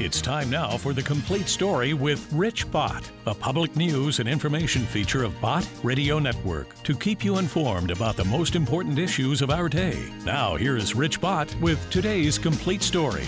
It's time now for the complete story with Rich Bott, a public news and information feature of Bott Radio Network to keep you informed about the most important issues of our day. Now, here is Rich Bott with today's complete story.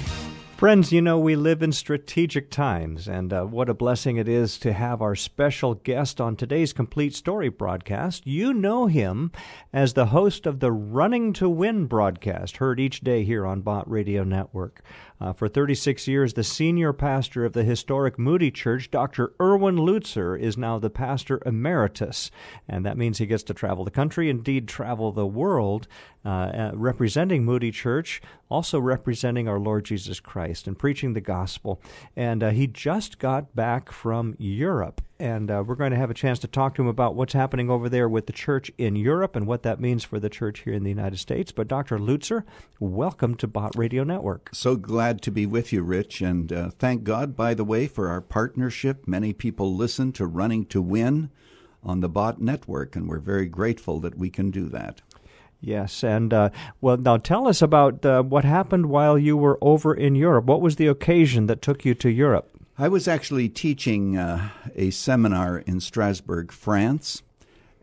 Friends, you know, we live in strategic times, and uh, what a blessing it is to have our special guest on today's Complete Story broadcast. You know him as the host of the Running to Win broadcast, heard each day here on Bott Radio Network. Uh, for 36 years, the senior pastor of the historic Moody Church, Dr. Erwin Lutzer, is now the pastor emeritus. And that means he gets to travel the country, indeed, travel the world, uh, uh, representing Moody Church, also representing our Lord Jesus Christ and preaching the gospel. And uh, he just got back from Europe and uh, we're going to have a chance to talk to him about what's happening over there with the church in Europe and what that means for the church here in the United States. But Dr. Lutzer, welcome to Bott Radio Network. So glad to be with you, Rich, and uh, thank God, by the way, for our partnership. Many people listen to Running to Win on the Bott Network, and we're very grateful that we can do that. Yes, and uh, well, now tell us about uh, what happened while you were over in Europe. What was the occasion that took you to Europe? I was actually teaching uh, a seminar in Strasbourg, France,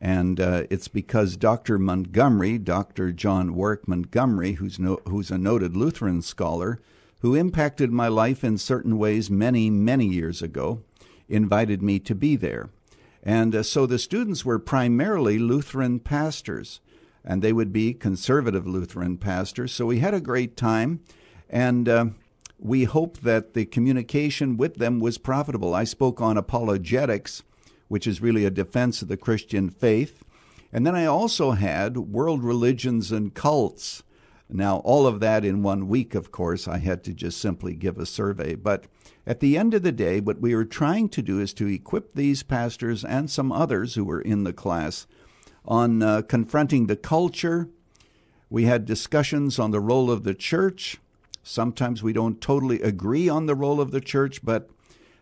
and uh, it's because Dr. Montgomery, Dr. John Warwick Montgomery, who's, no, who's a noted Lutheran scholar, who impacted my life in certain ways many, many years ago, invited me to be there. And uh, so the students were primarily Lutheran pastors, and they would be conservative Lutheran pastors. So we had a great time. And uh, we hope that the communication with them was profitable. I spoke on apologetics, which is really a defense of the Christian faith. And then I also had world religions and cults. Now, all of that in one week, of course, I had to just simply give a survey. But at the end of the day, what we were trying to do is to equip these pastors and some others who were in the class on uh, confronting the culture. We had discussions on the role of the church Sometimes we don't totally agree on the role of the church, but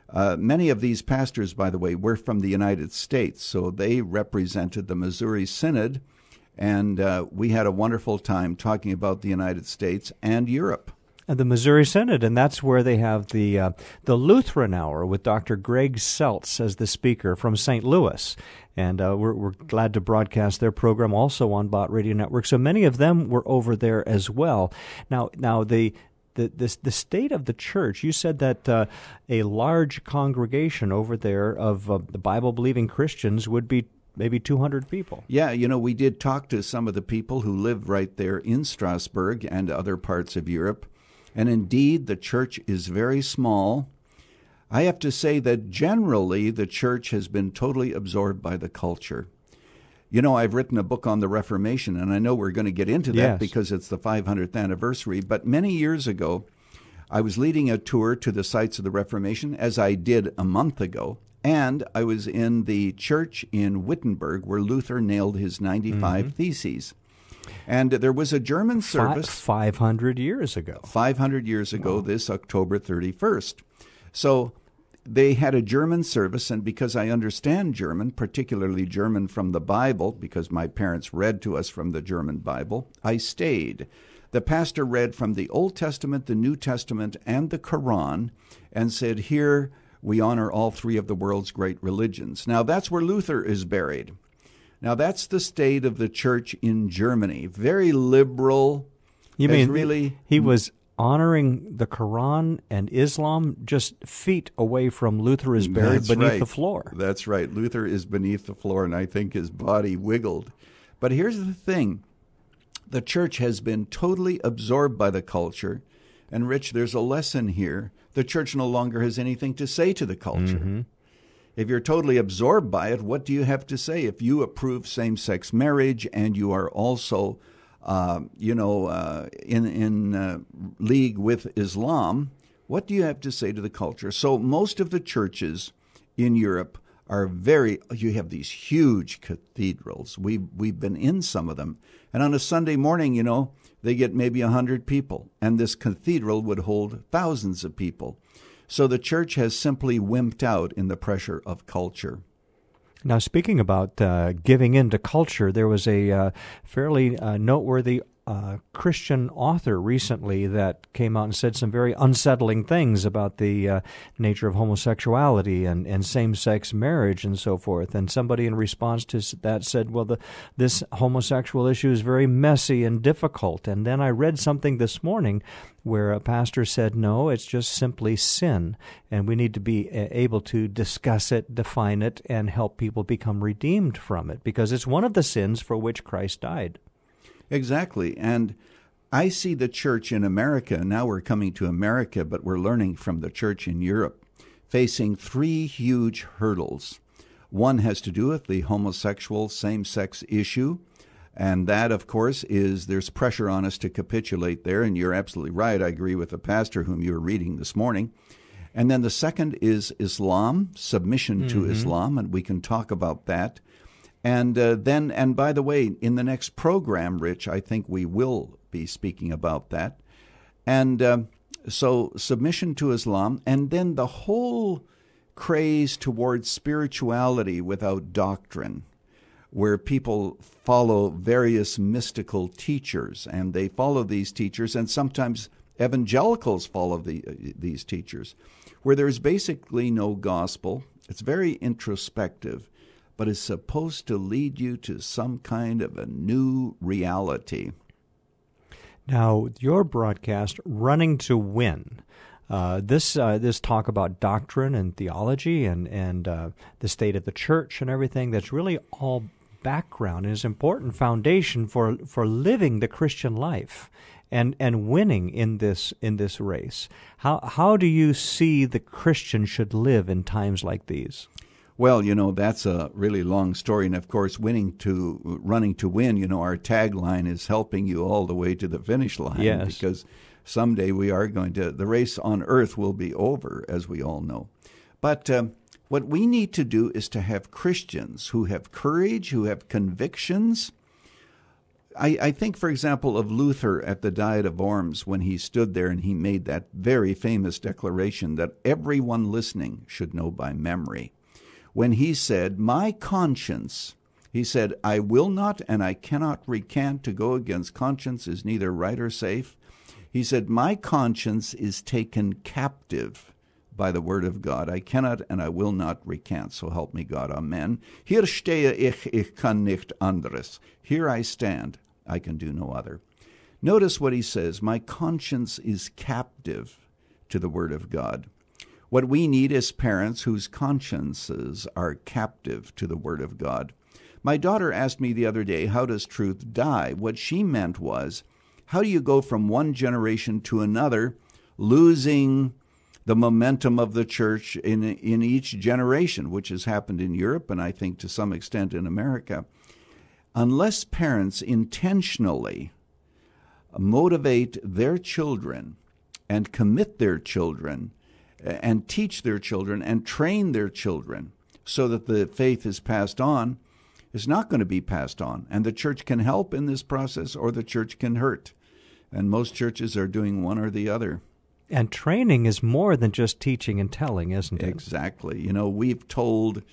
uh, many of these pastors, by the way, were from the United States, so they represented the Missouri Synod, and uh, we had a wonderful time talking about the United States and Europe. And the Missouri Synod, and that's where they have the uh, the Lutheran Hour with Dr. Greg Seltz as the speaker from St. Louis, and uh, we're, we're glad to broadcast their program also on Bott Radio Network. So many of them were over there as well. Now, now the the, the, the state of the church. You said that uh, a large congregation over there of uh, the Bible believing Christians would be maybe 200 people. Yeah, you know, we did talk to some of the people who live right there in Strasbourg and other parts of Europe. And indeed, the church is very small. I have to say that generally the church has been totally absorbed by the culture. You know, I've written a book on the Reformation, and I know we're going to get into that yes. because it's the 500th anniversary. But many years ago, I was leading a tour to the sites of the Reformation, as I did a month ago. And I was in the church in Wittenberg where Luther nailed his 95 mm-hmm. Theses. And there was a German service. 500 years ago. 500 years ago, wow. this October 31st. So they had a German service, and because I understand German, particularly German from the Bible, because my parents read to us from the German Bible, I stayed. The pastor read from the Old Testament, the New Testament, and the Quran, and said, Here we honor all three of the world's great religions. Now, that's where Luther is buried. Now, that's the state of the church in Germany. Very liberal. You mean really he was honoring the Quran and Islam just feet away from Luther is buried That's beneath right. the floor. That's right. Luther is beneath the floor, and I think his body wiggled. But here's the thing the church has been totally absorbed by the culture. And, Rich, there's a lesson here. The church no longer has anything to say to the culture. Mm-hmm. If you're totally absorbed by it, what do you have to say? If you approve same sex marriage and you are also uh, you know, uh, in in uh, league with Islam. What do you have to say to the culture? So most of the churches in Europe are very. You have these huge cathedrals. We we've been in some of them, and on a Sunday morning, you know, they get maybe a hundred people, and this cathedral would hold thousands of people. So the church has simply wimped out in the pressure of culture. Now, speaking about uh, giving in to culture, there was a uh, fairly uh, noteworthy a Christian author recently that came out and said some very unsettling things about the uh, nature of homosexuality and, and same sex marriage and so forth. And somebody in response to that said, Well, the, this homosexual issue is very messy and difficult. And then I read something this morning where a pastor said, No, it's just simply sin. And we need to be uh, able to discuss it, define it, and help people become redeemed from it because it's one of the sins for which Christ died. Exactly. And I see the church in America, now we're coming to America, but we're learning from the church in Europe, facing three huge hurdles. One has to do with the homosexual same sex issue. And that, of course, is there's pressure on us to capitulate there. And you're absolutely right. I agree with the pastor whom you were reading this morning. And then the second is Islam, submission mm-hmm. to Islam. And we can talk about that. And uh, then, and by the way, in the next program, Rich, I think we will be speaking about that. And uh, so, submission to Islam, and then the whole craze towards spirituality without doctrine, where people follow various mystical teachers, and they follow these teachers, and sometimes evangelicals follow the, uh, these teachers, where there's basically no gospel. It's very introspective but is supposed to lead you to some kind of a new reality. Now, your broadcast, Running to Win, uh, this uh, this talk about doctrine and theology and and uh, the state of the church and everything that's really all background and is important foundation for for living the Christian life and and winning in this in this race. How how do you see the Christian should live in times like these? Well, you know, that's a really long story. And of course, winning to running to win, you know, our tagline is helping you all the way to the finish line. Yes. Because someday we are going to, the race on earth will be over, as we all know. But um, what we need to do is to have Christians who have courage, who have convictions. I, I, think, for example, of Luther at the Diet of Worms when he stood there and he made that very famous declaration that everyone listening should know by memory when he said, My conscience, he said, I will not and I cannot recant. To go against conscience is neither right or safe. He said, My conscience is taken captive by the word of God. I cannot and I will not recant. So help me God. Amen. Hier stehe ich, ich kann nicht anderes. Here I stand. I can do no other. Notice what he says My conscience is captive to the word of God. What we need is parents whose consciences are captive to the Word of God. My daughter asked me the other day, How does truth die? What she meant was, How do you go from one generation to another, losing the momentum of the church in, in each generation, which has happened in Europe and I think to some extent in America? Unless parents intentionally motivate their children and commit their children and teach their children and train their children so that the faith is passed on is not going to be passed on. And the church can help in this process or the church can hurt. And most churches are doing one or the other. And training is more than just teaching and telling, isn't it? Exactly. You know, we've told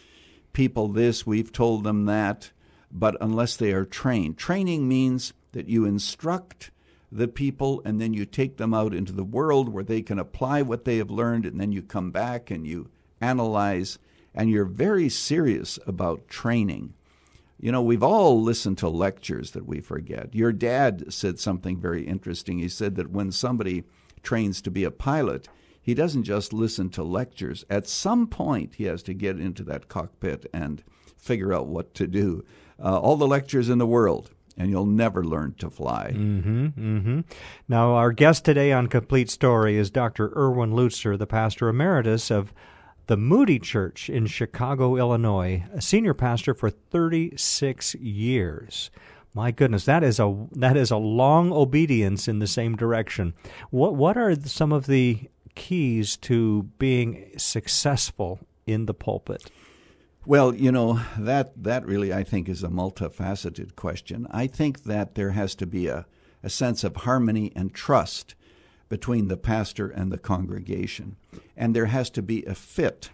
people this, we've told them that, but unless they are trained, training means that you instruct the people and then you take them out into the world where they can apply what they have learned and then you come back and you analyze and you're very serious about training. You know, we've all listened to lectures that we forget. Your dad said something very interesting. He said that when somebody trains to be a pilot, he doesn't just listen to lectures. At some point, he has to get into that cockpit and figure out what to do. Uh, all the lectures in the world and you'll never learn to fly. Mm-hmm, mm-hmm. Now, our guest today on Complete Story is Dr. Erwin Lutzer, the pastor emeritus of the Moody Church in Chicago, Illinois, a senior pastor for 36 years. My goodness, that is a that is a long obedience in the same direction. What what are some of the keys to being successful in the pulpit? Well, you know, that, that really, I think, is a multifaceted question. I think that there has to be a, a sense of harmony and trust between the pastor and the congregation, and there has to be a fit.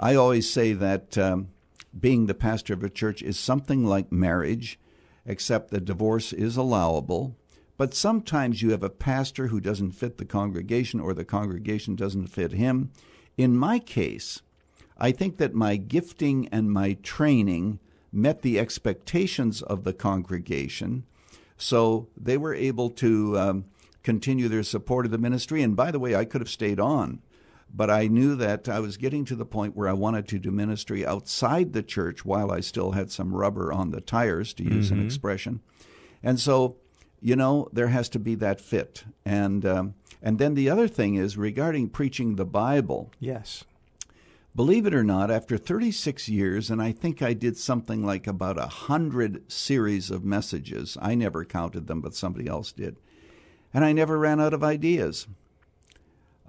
I always say that um, being the pastor of a church is something like marriage, except that divorce is allowable, But sometimes you have a pastor who doesn't fit the congregation or the congregation doesn't fit him. In my case, I think that my gifting and my training met the expectations of the congregation, so they were able to um, continue their support of the ministry. And by the way, I could have stayed on, but I knew that I was getting to the point where I wanted to do ministry outside the church while I still had some rubber on the tires, to use mm-hmm. an expression. And so you know, there has to be that fit. And um, and then the other thing is regarding preaching the Bible. Yes. Believe it or not, after 36 years, and I think I did something like about a hundred series of messages. I never counted them, but somebody else did. And I never ran out of ideas.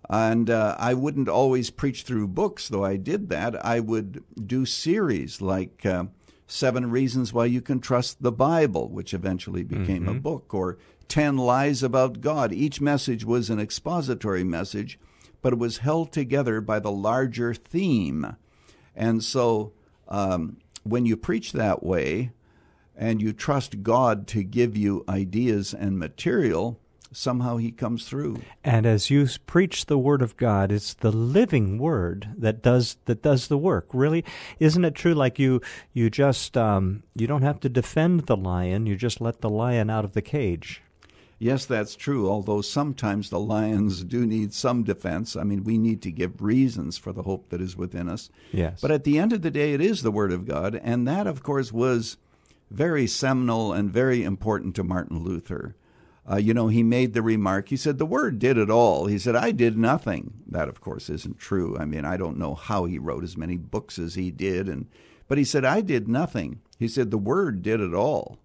And uh, I wouldn't always preach through books, though I did that. I would do series like uh, Seven Reasons Why You Can Trust the Bible, which eventually became mm-hmm. a book, or Ten Lies About God. Each message was an expository message, but it was held together by the larger theme. And so um, when you preach that way and you trust God to give you ideas and material, somehow he comes through. And as you preach the word of God, it's the living word that does that does the work. Really, isn't it true? Like you, you just um, you don't have to defend the lion; you just let the lion out of the cage. Yes, that's true. Although sometimes the lions do need some defense. I mean, we need to give reasons for the hope that is within us. Yes. But at the end of the day, it is the Word of God, and that, of course, was very seminal and very important to Martin Luther. Uh, you know, he made the remark. He said, The Word did it all. He said, I did nothing. That, of course, isn't true. I mean, I don't know how he wrote as many books as he did. and But he said, I did nothing. He said, The Word did it all.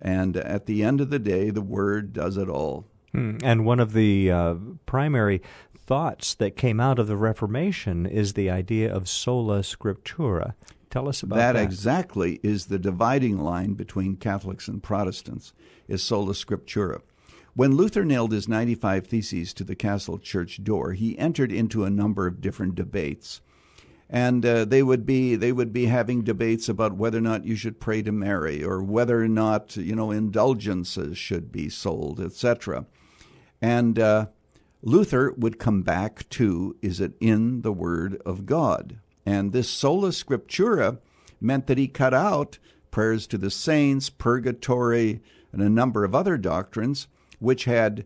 And at the end of the day, the Word does it all. Hmm. And one of the uh, primary thoughts that came out of the Reformation is the idea of sola scriptura. Tell us about that. That exactly is the dividing line between Catholics and Protestants, is sola scriptura. When Luther nailed his 95 Theses to the castle church door, he entered into a number of different debates. And uh, they would be they would be having debates about whether or not you should pray to Mary, or whether or not you know indulgences should be sold, etc. And uh, Luther would come back to is it in the Word of God? And this sola scriptura meant that he cut out prayers to the saints, purgatory, and a number of other doctrines which had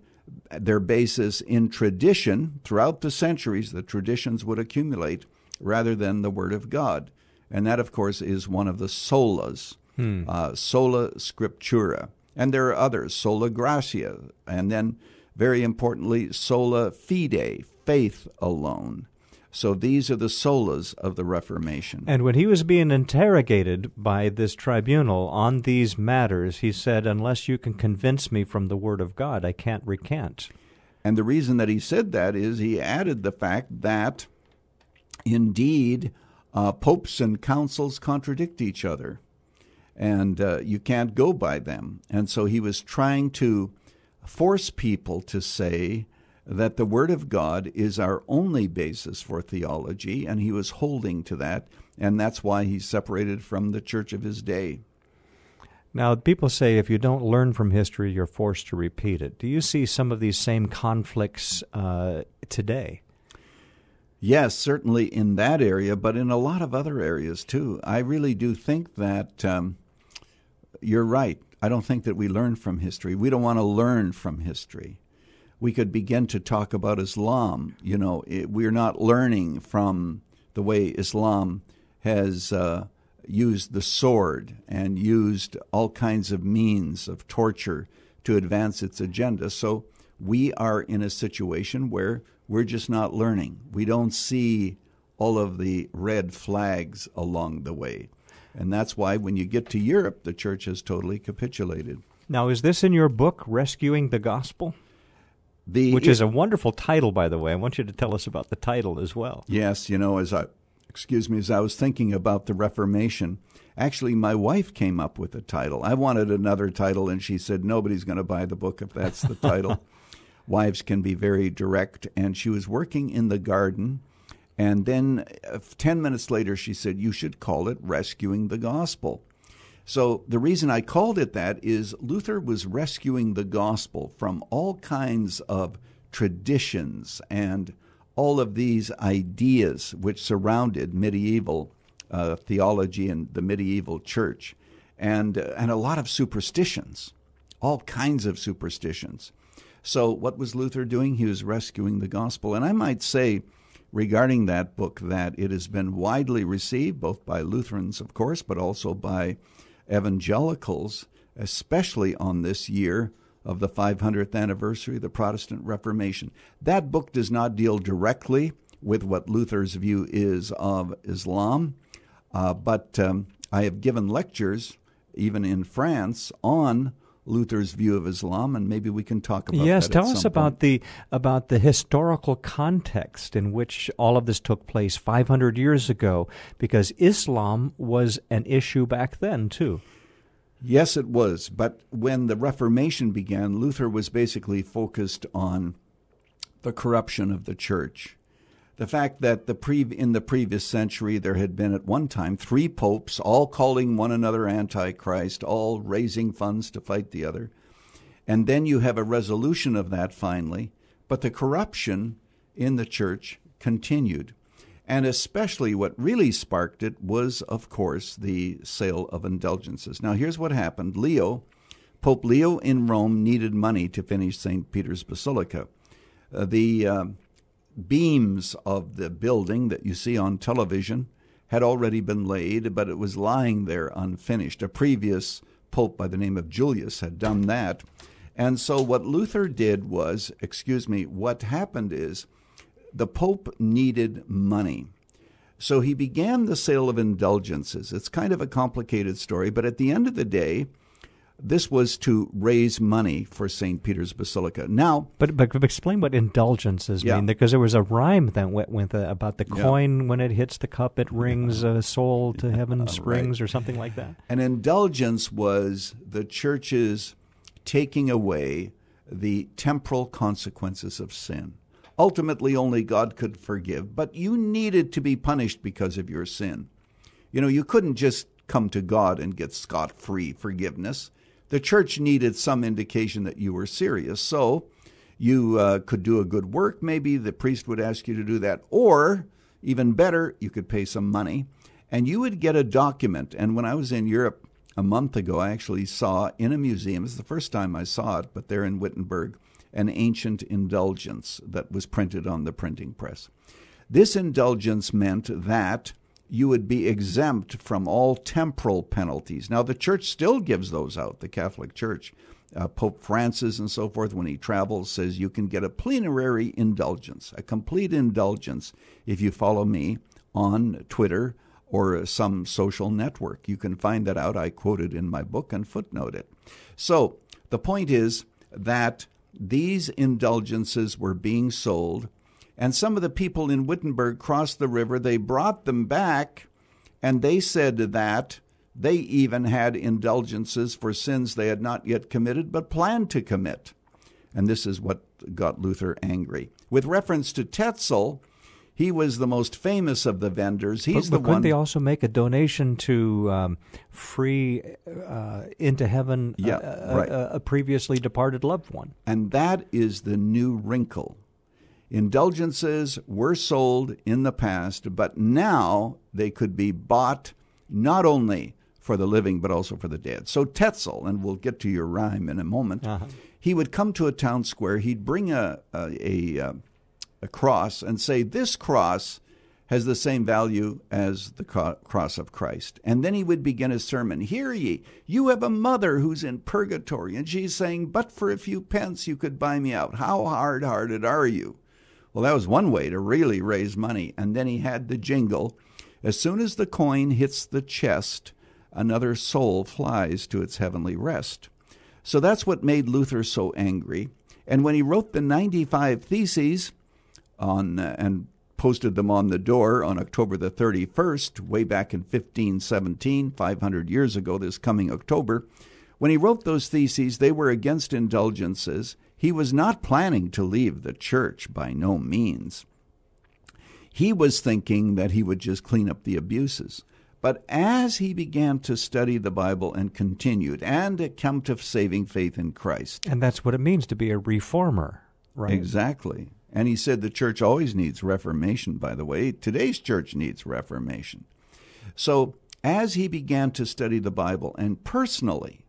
their basis in tradition throughout the centuries, the traditions would accumulate rather than the Word of God. And that, of course, is one of the solas, hmm. uh, sola scriptura. And there are others, sola gratia, and then, very importantly, sola fide, faith alone. So these are the solas of the Reformation. And when he was being interrogated by this tribunal on these matters, he said, Unless you can convince me from the Word of God, I can't recant. And the reason that he said that is he added the fact that indeed uh, popes and councils contradict each other, and uh, you can't go by them. And so he was trying to force people to say, that the Word of God is our only basis for theology, and he was holding to that, and that's why he's separated from the church of his day. Now, people say if you don't learn from history, you're forced to repeat it. Do you see some of these same conflicts uh, today? Yes, certainly in that area, but in a lot of other areas too. I really do think that um, you're right. I don't think that we learn from history. We don't want to learn from history we could begin to talk about Islam. You know, it, we're not learning from the way Islam has uh, used the sword and used all kinds of means of torture to advance its agenda. So we are in a situation where we're just not learning. We don't see all of the red flags along the way. And that's why when you get to Europe, the church has totally capitulated. Now, is this in your book, Rescuing the Gospel? The, Which is a wonderful title, by the way. I want you to tell us about the title as well. Yes, you know, as I, excuse me, as I was thinking about the Reformation, actually, my wife came up with the title. I wanted another title, and she said, nobody's going to buy the book if that's the title. Wives can be very direct, and she was working in the garden. And then uh, 10 minutes later, she said, You should call it Rescuing the Gospel. So the reason I called it that is Luther was rescuing the gospel from all kinds of traditions and all of these ideas which surrounded medieval uh, theology and the medieval church, and uh, and a lot of superstitions, all kinds of superstitions. So what was Luther doing? He was rescuing the gospel, and I might say regarding that book that it has been widely received both by Lutherans, of course, but also by evangelicals, especially on this year of the 500th anniversary of the Protestant Reformation. That book does not deal directly with what Luther's view is of Islam, uh, but um, I have given lectures, even in France, on Luther's view of Islam, and maybe we can talk about. That. Yes, tell us about the about the historical context in which all of this took place 500 years ago, because Islam was an issue back then too. Yes, it was. But when the Reformation began, Luther was basically focused on the corruption of the church. The fact that the pre- in the previous century there had been at one time three popes, all calling one another Antichrist, all raising funds to fight the other. And then you have a resolution of that finally, but the corruption in the church continued. And especially what really sparked it was, of course, the sale of indulgences. Now, here's what happened Leo, Pope Leo in Rome, needed money to finish St. Peter's Basilica. Uh, the uh, beams of the building that you see on television had already been laid, but it was lying there unfinished. A previous pope by the name of Julius had done that. And so, what Luther did was, excuse me, what happened is the Pope needed money. So he began the sale of indulgences. It's kind of a complicated story, but at the end of the day, this was to raise money for St. Peter's Basilica. Now, but, but explain what indulgences yeah. mean, because there was a rhyme that went with uh, about the coin yeah. when it hits the cup, it rings a soul to heaven springs, right. or something like that. An indulgence was the church's taking away the temporal consequences of sin. Ultimately, only God could forgive, but you needed to be punished because of your sin. You know, you couldn't just come to God and get scot free forgiveness. The church needed some indication that you were serious. So you uh, could do a good work, maybe the priest would ask you to do that. Or, even better, you could pay some money and you would get a document. And when I was in Europe a month ago, I actually saw in a museum, it's the first time I saw it, but they're in Wittenberg, an ancient indulgence that was printed on the printing press. This indulgence meant that you would be exempt from all temporal penalties. Now, the church still gives those out, the Catholic Church. Uh, Pope Francis and so forth, when he travels, says you can get a plenary indulgence, a complete indulgence, if you follow me on Twitter or some social network. You can find that out. I quote it in my book and footnote it. So the point is that these indulgences were being sold, and some of the people in Wittenberg crossed the river. They brought them back, and they said that they even had indulgences for sins they had not yet committed but planned to commit. And this is what got Luther angry. With reference to Tetzel, he was the most famous of the vendors. He's but, but the couldn't one. they also make a donation to um, free uh, into heaven yeah, a, right. a, a previously departed loved one? And that is the new wrinkle. Indulgences were sold in the past, but now they could be bought not only for the living but also for the dead. So Tetzel, and we'll get to your rhyme in a moment, uh-huh. he would come to a town square. He'd bring a a, a, uh, a cross and say, This cross has the same value as the cross of Christ. And then he would begin his sermon Hear ye, you have a mother who's in purgatory, and she's saying, But for a few pence you could buy me out. How hard hearted are you? Well, that was one way to really raise money. And then he had the jingle As soon as the coin hits the chest, another soul flies to its heavenly rest. So that's what made Luther so angry. And when he wrote the 95 Theses, on uh, and posted them on the door on October the 31st, way back in 1517, 500 years ago, this coming October. When he wrote those theses, they were against indulgences. He was not planning to leave the church by no means. He was thinking that he would just clean up the abuses. But as he began to study the Bible and continued and to come to saving faith in Christ. And that's what it means to be a reformer, right? Exactly. And he said the church always needs reformation, by the way. Today's church needs reformation. So as he began to study the Bible and personally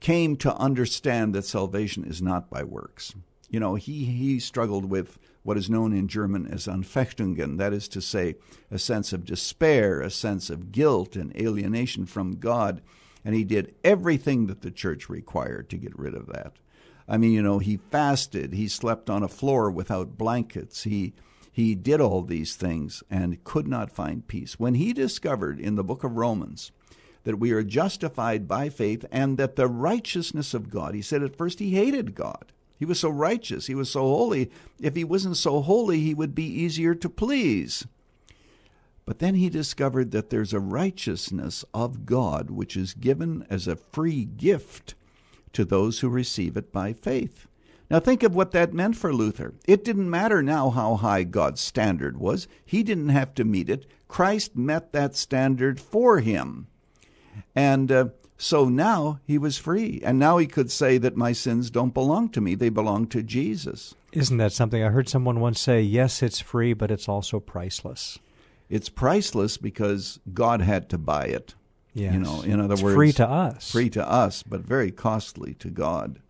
came to understand that salvation is not by works, you know, he, he struggled with what is known in German as Anfechtungen, that is to say, a sense of despair, a sense of guilt and alienation from God. And he did everything that the church required to get rid of that. I mean, you know, he fasted, he slept on a floor without blankets, he he did all these things and could not find peace. When he discovered in the book of Romans that we are justified by faith and that the righteousness of God, he said at first he hated God. He was so righteous, he was so holy. If he wasn't so holy, he would be easier to please. But then he discovered that there's a righteousness of God which is given as a free gift to those who receive it by faith. Now, think of what that meant for Luther. It didn't matter now how high God's standard was, he didn't have to meet it. Christ met that standard for him. And uh, so now he was free. And now he could say that my sins don't belong to me, they belong to Jesus. Isn't that something? I heard someone once say, yes, it's free, but it's also priceless. It's priceless because God had to buy it. Yes. You know, in other it's words, free to us. Free to us, but very costly to God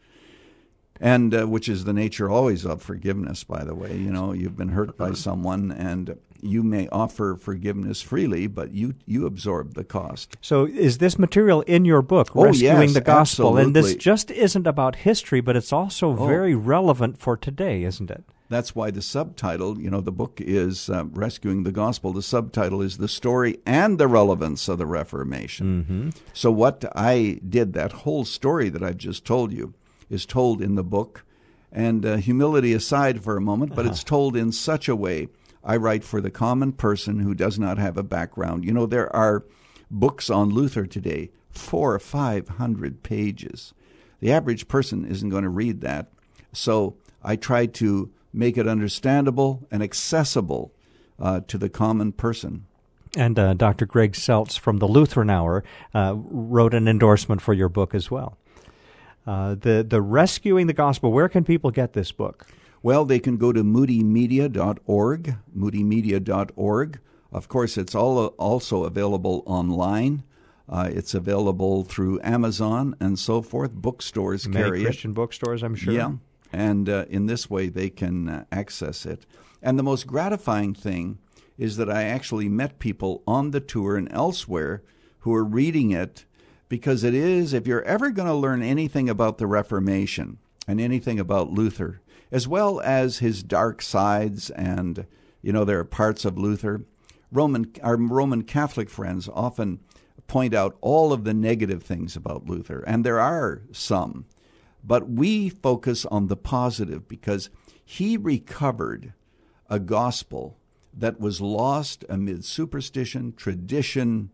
and uh, which is the nature always of forgiveness by the way you know you've been hurt by someone and you may offer forgiveness freely but you you absorb the cost so is this material in your book oh, rescuing yes, the gospel absolutely. and this just isn't about history but it's also oh. very relevant for today isn't it that's why the subtitle, you know, the book is uh, Rescuing the Gospel. The subtitle is The Story and the Relevance of the Reformation. Mm-hmm. So, what I did, that whole story that I've just told you, is told in the book. And uh, humility aside for a moment, but uh-huh. it's told in such a way. I write for the common person who does not have a background. You know, there are books on Luther today, four or five hundred pages. The average person isn't going to read that. So I try to make it understandable and accessible uh, to the common person. And uh, Dr. Greg Seltz from the Lutheran Hour uh, wrote an endorsement for your book as well. Uh, the the rescuing the gospel. Where can people get this book? Well, they can go to moodymedia.org. Moodymedia.org. Of course, it's all also available online. Uh, it's available through Amazon and so forth. Bookstores Many carry Christian it. bookstores, I'm sure. Yeah, and uh, in this way they can uh, access it. And the most gratifying thing is that I actually met people on the tour and elsewhere who are reading it because it is, if you're ever going to learn anything about the Reformation and anything about Luther, as well as his dark sides, and, you know, there are parts of Luther, Roman, our Roman Catholic friends often point out all of the negative things about Luther, and there are some. But we focus on the positive because he recovered a gospel that was lost amid superstition, tradition,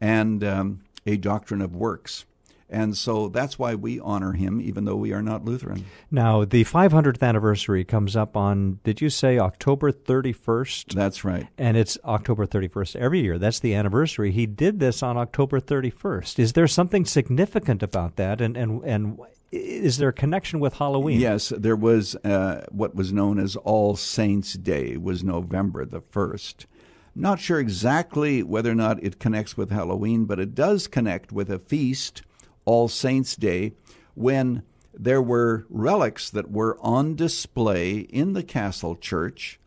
and um, a doctrine of works. And so that's why we honor him, even though we are not Lutheran. Now, the 500th anniversary comes up on, did you say October 31st? That's right. And it's October 31st every year. That's the anniversary. He did this on October 31st. Is there something significant about that? And, and, and is there a connection with Halloween? Yes, there was uh, what was known as All Saints' Day, was November the 1st. Not sure exactly whether or not it connects with Halloween, but it does connect with a feast, All Saints' Day, when there were relics that were on display in the castle church.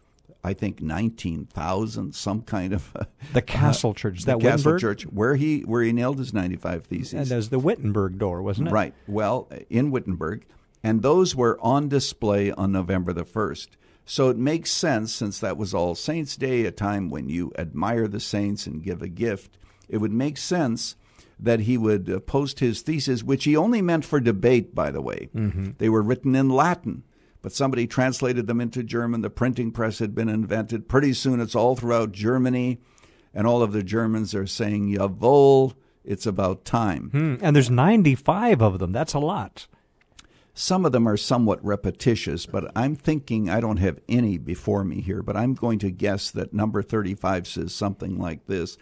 I think nineteen thousand, some kind of uh, the castle church. Is that the castle Wittenberg? church where he where he nailed his ninety five theses. And there's the Wittenberg door, wasn't it? Right. Well, in Wittenberg, and those were on display on November the first. So it makes sense, since that was All Saints' Day, a time when you admire the saints and give a gift, it would make sense that he would uh, post his theses, which he only meant for debate, by the way. Mm-hmm. They were written in Latin, but somebody translated them into German. The printing press had been invented. Pretty soon it's all throughout Germany, and all of the Germans are saying, Jawohl, it's about time. Hmm. And there's 95 of them. That's a lot. Some of them are somewhat repetitious, but I'm thinking I don't have any before me here, but I'm going to guess that number 35 says something like this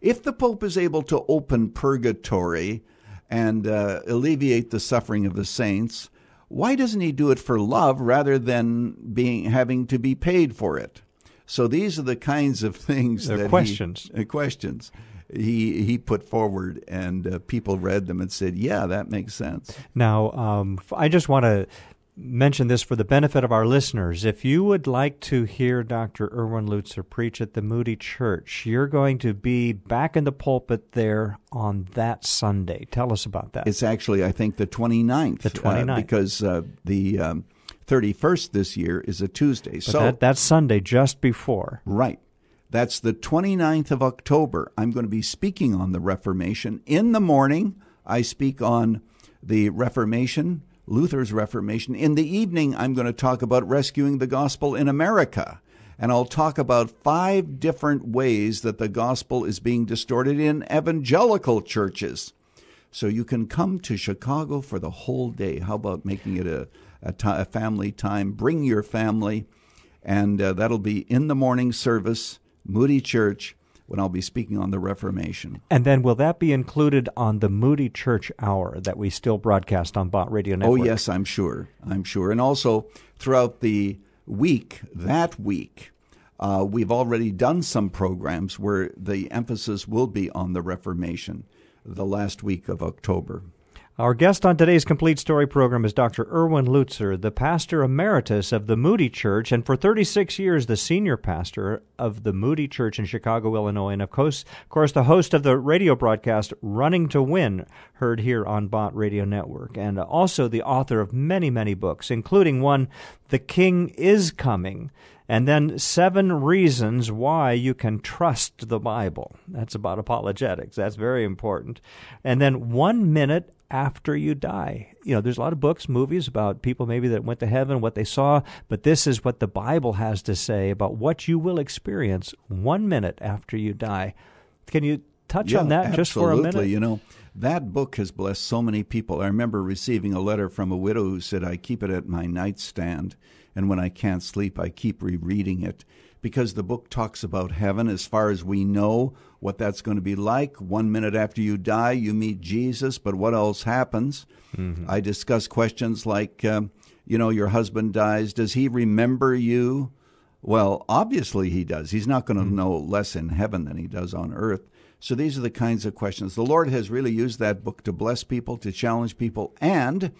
If the Pope is able to open purgatory and uh, alleviate the suffering of the saints, why doesn't he do it for love rather than being having to be paid for it? So these are the kinds of things They're that questions. He, uh, questions he he put forward, and uh, people read them and said, "Yeah, that makes sense." Now, um, I just want to mention this for the benefit of our listeners. If you would like to hear Dr. Erwin Lutzer preach at the Moody Church, you're going to be back in the pulpit there on that Sunday. Tell us about that. It's actually, I think, the 29th. The 29th. Uh, because uh, the um, 31st this year is a Tuesday. But so that, that's Sunday just before. Right. That's the 29th of October. I'm going to be speaking on the Reformation. In the morning, I speak on the Reformation, Luther's Reformation. In the evening, I'm going to talk about rescuing the gospel in America. And I'll talk about five different ways that the gospel is being distorted in evangelical churches. So you can come to Chicago for the whole day. How about making it a, a, family time? Bring your family, and uh, that'll be in the morning service, Moody Church, when I'll be speaking on the Reformation. And then will that be included on the Moody Church Hour that we still broadcast on Bott Radio Network? Oh, yes, I'm sure. I'm sure. And also throughout the week, that week, uh, we've already done some programs where the emphasis will be on the Reformation the last week of October. Our guest on today's Complete Story program is Dr. Erwin Lutzer, the pastor emeritus of the Moody Church, and for 36 years, the senior pastor of the Moody Church in Chicago, Illinois, and of course, of course the host of the radio broadcast Running to Win, heard here on Bott Radio Network, and also the author of many, many books, including one, The King is Coming and then seven reasons why you can trust the Bible. That's about apologetics. That's very important. And then one minute after you die. You know, there's a lot of books, movies about people maybe that went to heaven, what they saw, but this is what the Bible has to say about what you will experience one minute after you die. Can you touch yeah, on that just for a minute? You know, that book has blessed so many people. I remember receiving a letter from a widow who said, I keep it at my nightstand, and when I can't sleep, I keep rereading it because the book talks about heaven as far as we know what that's going to be like. One minute after you die, you meet Jesus, but what else happens? Mm-hmm. I discuss questions like, um, you know, your husband dies. Does he remember you? Well, obviously he does. He's not going to mm-hmm. know less in heaven than he does on earth. So these are the kinds of questions. The Lord has really used that book to bless people, to challenge people, and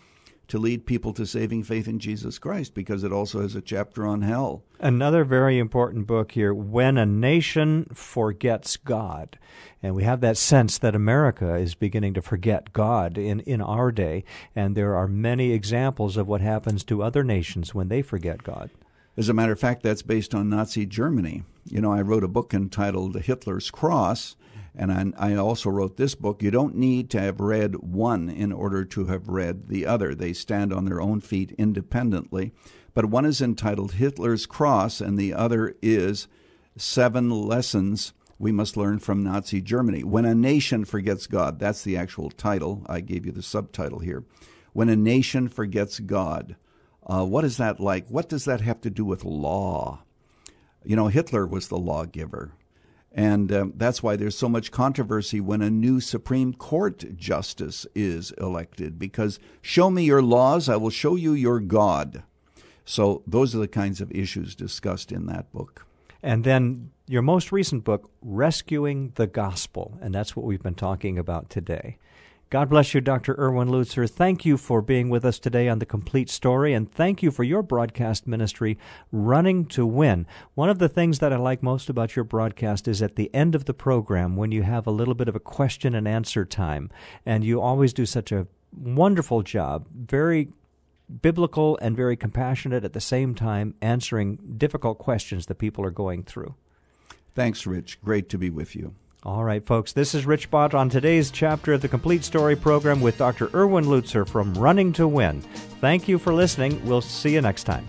to lead people to saving faith in Jesus Christ because it also has a chapter on hell. Another very important book here When a Nation Forgets God. And we have that sense that America is beginning to forget God in, in our day. And there are many examples of what happens to other nations when they forget God. As a matter of fact, that's based on Nazi Germany. You know, I wrote a book entitled Hitler's Cross, and I, I, also wrote this book. You don't need to have read one in order to have read the other. They stand on their own feet independently. But one is entitled Hitler's Cross, and the other is Seven Lessons We Must Learn from Nazi Germany. When a Nation Forgets God, that's the actual title. I gave you the subtitle here. When a Nation Forgets God. Uh, what is that like? What does that have to do with law? You know, Hitler was the lawgiver. And um, that's why there's so much controversy when a new Supreme Court justice is elected, because show me your laws, I will show you your God. So those are the kinds of issues discussed in that book. And then your most recent book, Rescuing the Gospel, and that's what we've been talking about today. God bless you, Dr. Erwin Lutzer. Thank you for being with us today on The Complete Story, and thank you for your broadcast ministry, Running to Win. One of the things that I like most about your broadcast is at the end of the program when you have a little bit of a question and answer time, and you always do such a wonderful job, very biblical and very compassionate at the same time, answering difficult questions that people are going through. Thanks, Rich. Great to be with you. All right, folks, this is Rich Bott on today's chapter of the Complete Story program with Dr. Erwin Lutzer from Running to Win. Thank you for listening. We'll see you next time.